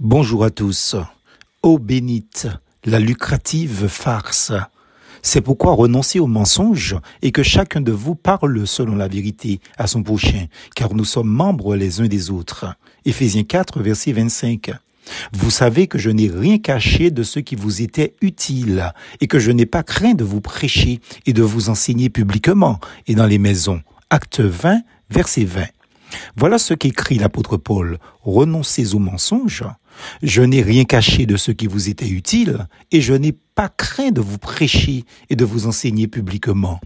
Bonjour à tous. Ô bénite, la lucrative farce. C'est pourquoi renoncez au mensonge et que chacun de vous parle selon la vérité à son prochain, car nous sommes membres les uns des autres. Éphésiens 4, verset 25. Vous savez que je n'ai rien caché de ce qui vous était utile et que je n'ai pas craint de vous prêcher et de vous enseigner publiquement et dans les maisons. Acte 20, verset 20. Voilà ce qu'écrit l'apôtre Paul. Renoncez au mensonge. Je n'ai rien caché de ce qui vous était utile et je n'ai pas craint de vous prêcher et de vous enseigner publiquement.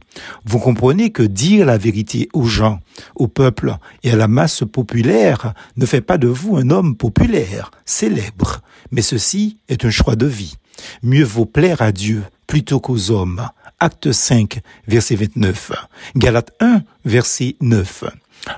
Vous comprenez que dire la vérité aux gens, au peuple et à la masse populaire ne fait pas de vous un homme populaire, célèbre, mais ceci est un choix de vie. Mieux vaut plaire à Dieu plutôt qu'aux hommes. Acte 5, verset 29. Galate 1, verset 9.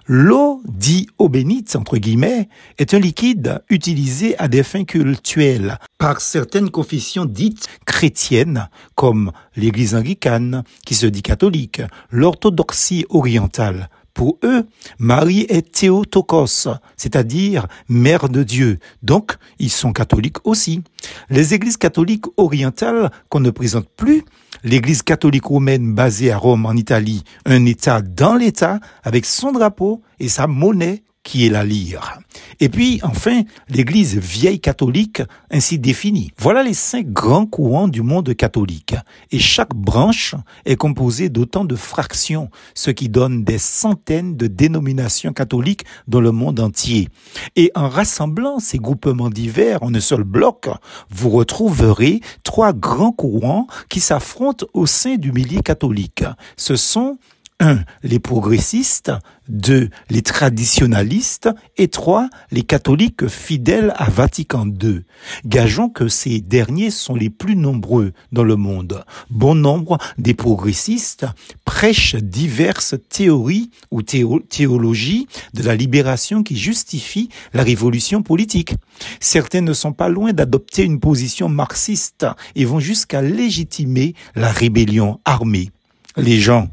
L'eau, dit eau bénite, entre guillemets, est un liquide utilisé à des fins cultuelles par certaines confessions dites chrétiennes, comme l'église anglicane, qui se dit catholique, l'orthodoxie orientale, pour eux, Marie est Théotokos, c'est-à-dire mère de Dieu. Donc, ils sont catholiques aussi. Les églises catholiques orientales qu'on ne présente plus, l'église catholique romaine basée à Rome en Italie, un État dans l'État avec son drapeau et sa monnaie qui est la lyre. Et puis, enfin, l'Église vieille catholique, ainsi définie. Voilà les cinq grands courants du monde catholique. Et chaque branche est composée d'autant de fractions, ce qui donne des centaines de dénominations catholiques dans le monde entier. Et en rassemblant ces groupements divers en un seul bloc, vous retrouverez trois grands courants qui s'affrontent au sein du milieu catholique. Ce sont 1. Les progressistes, 2. Les traditionalistes et 3. Les catholiques fidèles à Vatican II. Gageons que ces derniers sont les plus nombreux dans le monde. Bon nombre des progressistes prêchent diverses théories ou théologies de la libération qui justifient la révolution politique. Certains ne sont pas loin d'adopter une position marxiste et vont jusqu'à légitimer la rébellion armée. Les gens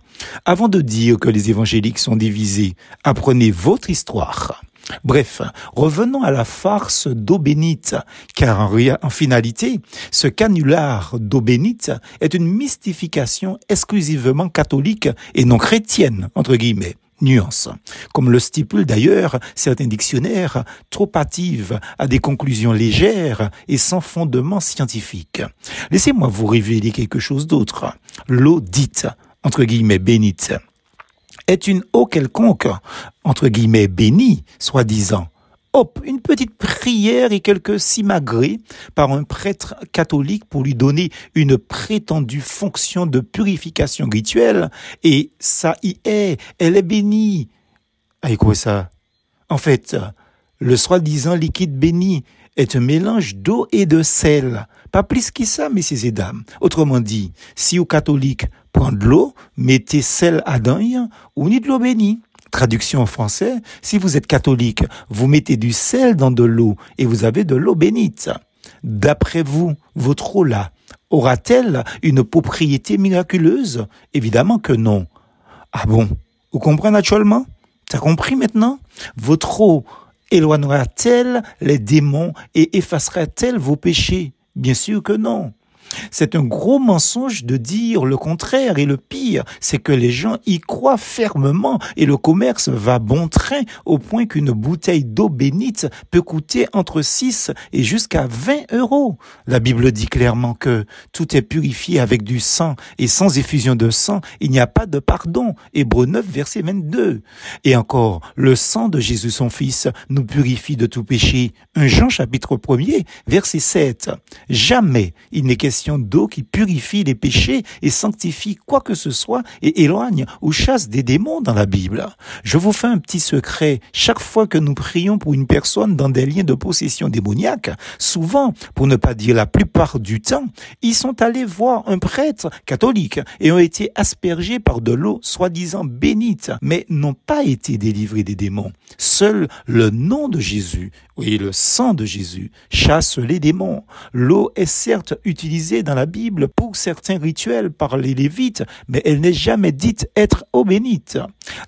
avant de dire que les évangéliques sont divisés, apprenez votre histoire. Bref, revenons à la farce d'eau bénite, car en, finalité, ce canular d'eau bénite est une mystification exclusivement catholique et non chrétienne, entre guillemets. Nuance. Comme le stipulent d'ailleurs certains dictionnaires, trop hâtives à des conclusions légères et sans fondement scientifique. Laissez-moi vous révéler quelque chose d'autre. L'eau dite entre guillemets, bénite, est une eau quelconque, entre guillemets, bénie, soi-disant. Hop, une petite prière et quelques simagrées par un prêtre catholique pour lui donner une prétendue fonction de purification rituelle, et ça y est, elle est bénie. Ah, quoi ça? En fait, le soi-disant liquide béni est un mélange d'eau et de sel. Pas plus que ça, messieurs et dames. Autrement dit, si aux catholiques prendre de l'eau, mettez sel à dents ou ni de l'eau bénie. Traduction en français, si vous êtes catholique, vous mettez du sel dans de l'eau et vous avez de l'eau bénite. D'après vous, votre eau-là aura-t-elle une propriété miraculeuse? Évidemment que non. Ah bon? Vous comprenez naturellement T'as compris maintenant? Votre eau éloignera-t-elle les démons et effacera-t-elle vos péchés? Bien sûr que non. C'est un gros mensonge de dire le contraire et le pire, c'est que les gens y croient fermement et le commerce va bon train au point qu'une bouteille d'eau bénite peut coûter entre 6 et jusqu'à 20 euros. La Bible dit clairement que tout est purifié avec du sang et sans effusion de sang, il n'y a pas de pardon. Hébreu 9, verset 22. Et encore, le sang de Jésus son Fils nous purifie de tout péché. Un Jean chapitre 1er, verset 7. Jamais il n'est question d'eau qui purifie les péchés et sanctifie quoi que ce soit et éloigne ou chasse des démons dans la Bible. Je vous fais un petit secret. Chaque fois que nous prions pour une personne dans des liens de possession démoniaque, souvent, pour ne pas dire la plupart du temps, ils sont allés voir un prêtre catholique et ont été aspergés par de l'eau soi-disant bénite, mais n'ont pas été délivrés des démons. Seul le nom de Jésus, oui, le sang de Jésus, chasse les démons. L'eau est certes utilisée dans la Bible pour certains rituels par les Lévites, mais elle n'est jamais dite être eau bénite.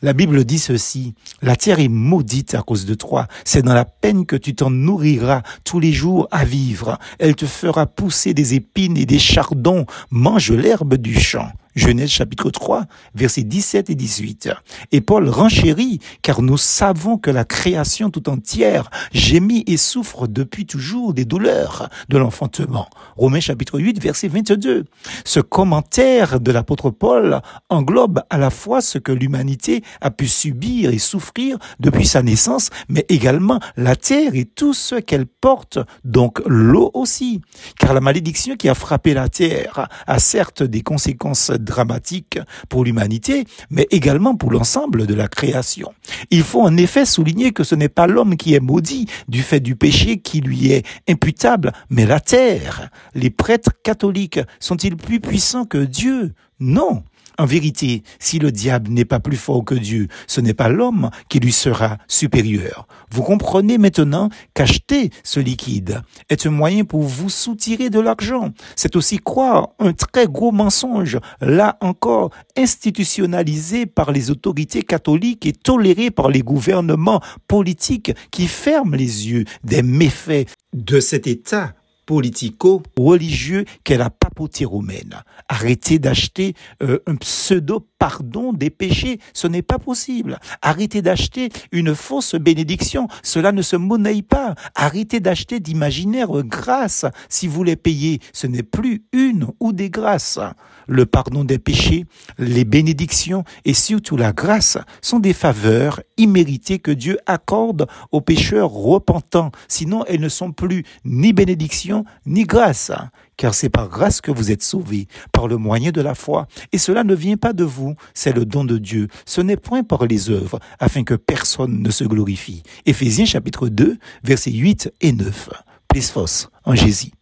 La Bible dit ceci, la terre est maudite à cause de toi, c'est dans la peine que tu t'en nourriras tous les jours à vivre. Elle te fera pousser des épines et des chardons, mange l'herbe du champ. Genèse chapitre 3, versets 17 et 18. Et Paul renchérit, car nous savons que la création tout entière gémit et souffre depuis toujours des douleurs de l'enfantement. Romains chapitre 8, verset 22. Ce commentaire de l'apôtre Paul englobe à la fois ce que l'humanité a pu subir et souffrir depuis sa naissance, mais également la terre et tout ce qu'elle porte, donc l'eau aussi. Car la malédiction qui a frappé la terre a certes des conséquences dramatique pour l'humanité, mais également pour l'ensemble de la création. Il faut en effet souligner que ce n'est pas l'homme qui est maudit du fait du péché qui lui est imputable, mais la terre. Les prêtres catholiques sont-ils plus puissants que Dieu? Non. En vérité, si le diable n'est pas plus fort que Dieu, ce n'est pas l'homme qui lui sera supérieur. Vous comprenez maintenant qu'acheter ce liquide est un moyen pour vous soutirer de l'argent. C'est aussi croire un très gros mensonge, là encore institutionnalisé par les autorités catholiques et toléré par les gouvernements politiques qui ferment les yeux des méfaits de cet État politico-religieux qu'est la papauté romaine. Arrêtez d'acheter euh, un pseudo pardon des péchés, ce n'est pas possible. Arrêtez d'acheter une fausse bénédiction, cela ne se monnaie pas. Arrêtez d'acheter d'imaginaires grâces. Si vous les payez, ce n'est plus une ou des grâces. Le pardon des péchés, les bénédictions et surtout la grâce sont des faveurs imméritées que Dieu accorde aux pécheurs repentants. Sinon, elles ne sont plus ni bénédictions ni grâce car c'est par grâce que vous êtes sauvés, par le moyen de la foi. Et cela ne vient pas de vous, c'est le don de Dieu. Ce n'est point par les œuvres, afin que personne ne se glorifie. Éphésiens chapitre 2, versets 8 et 9. Plus Jésus.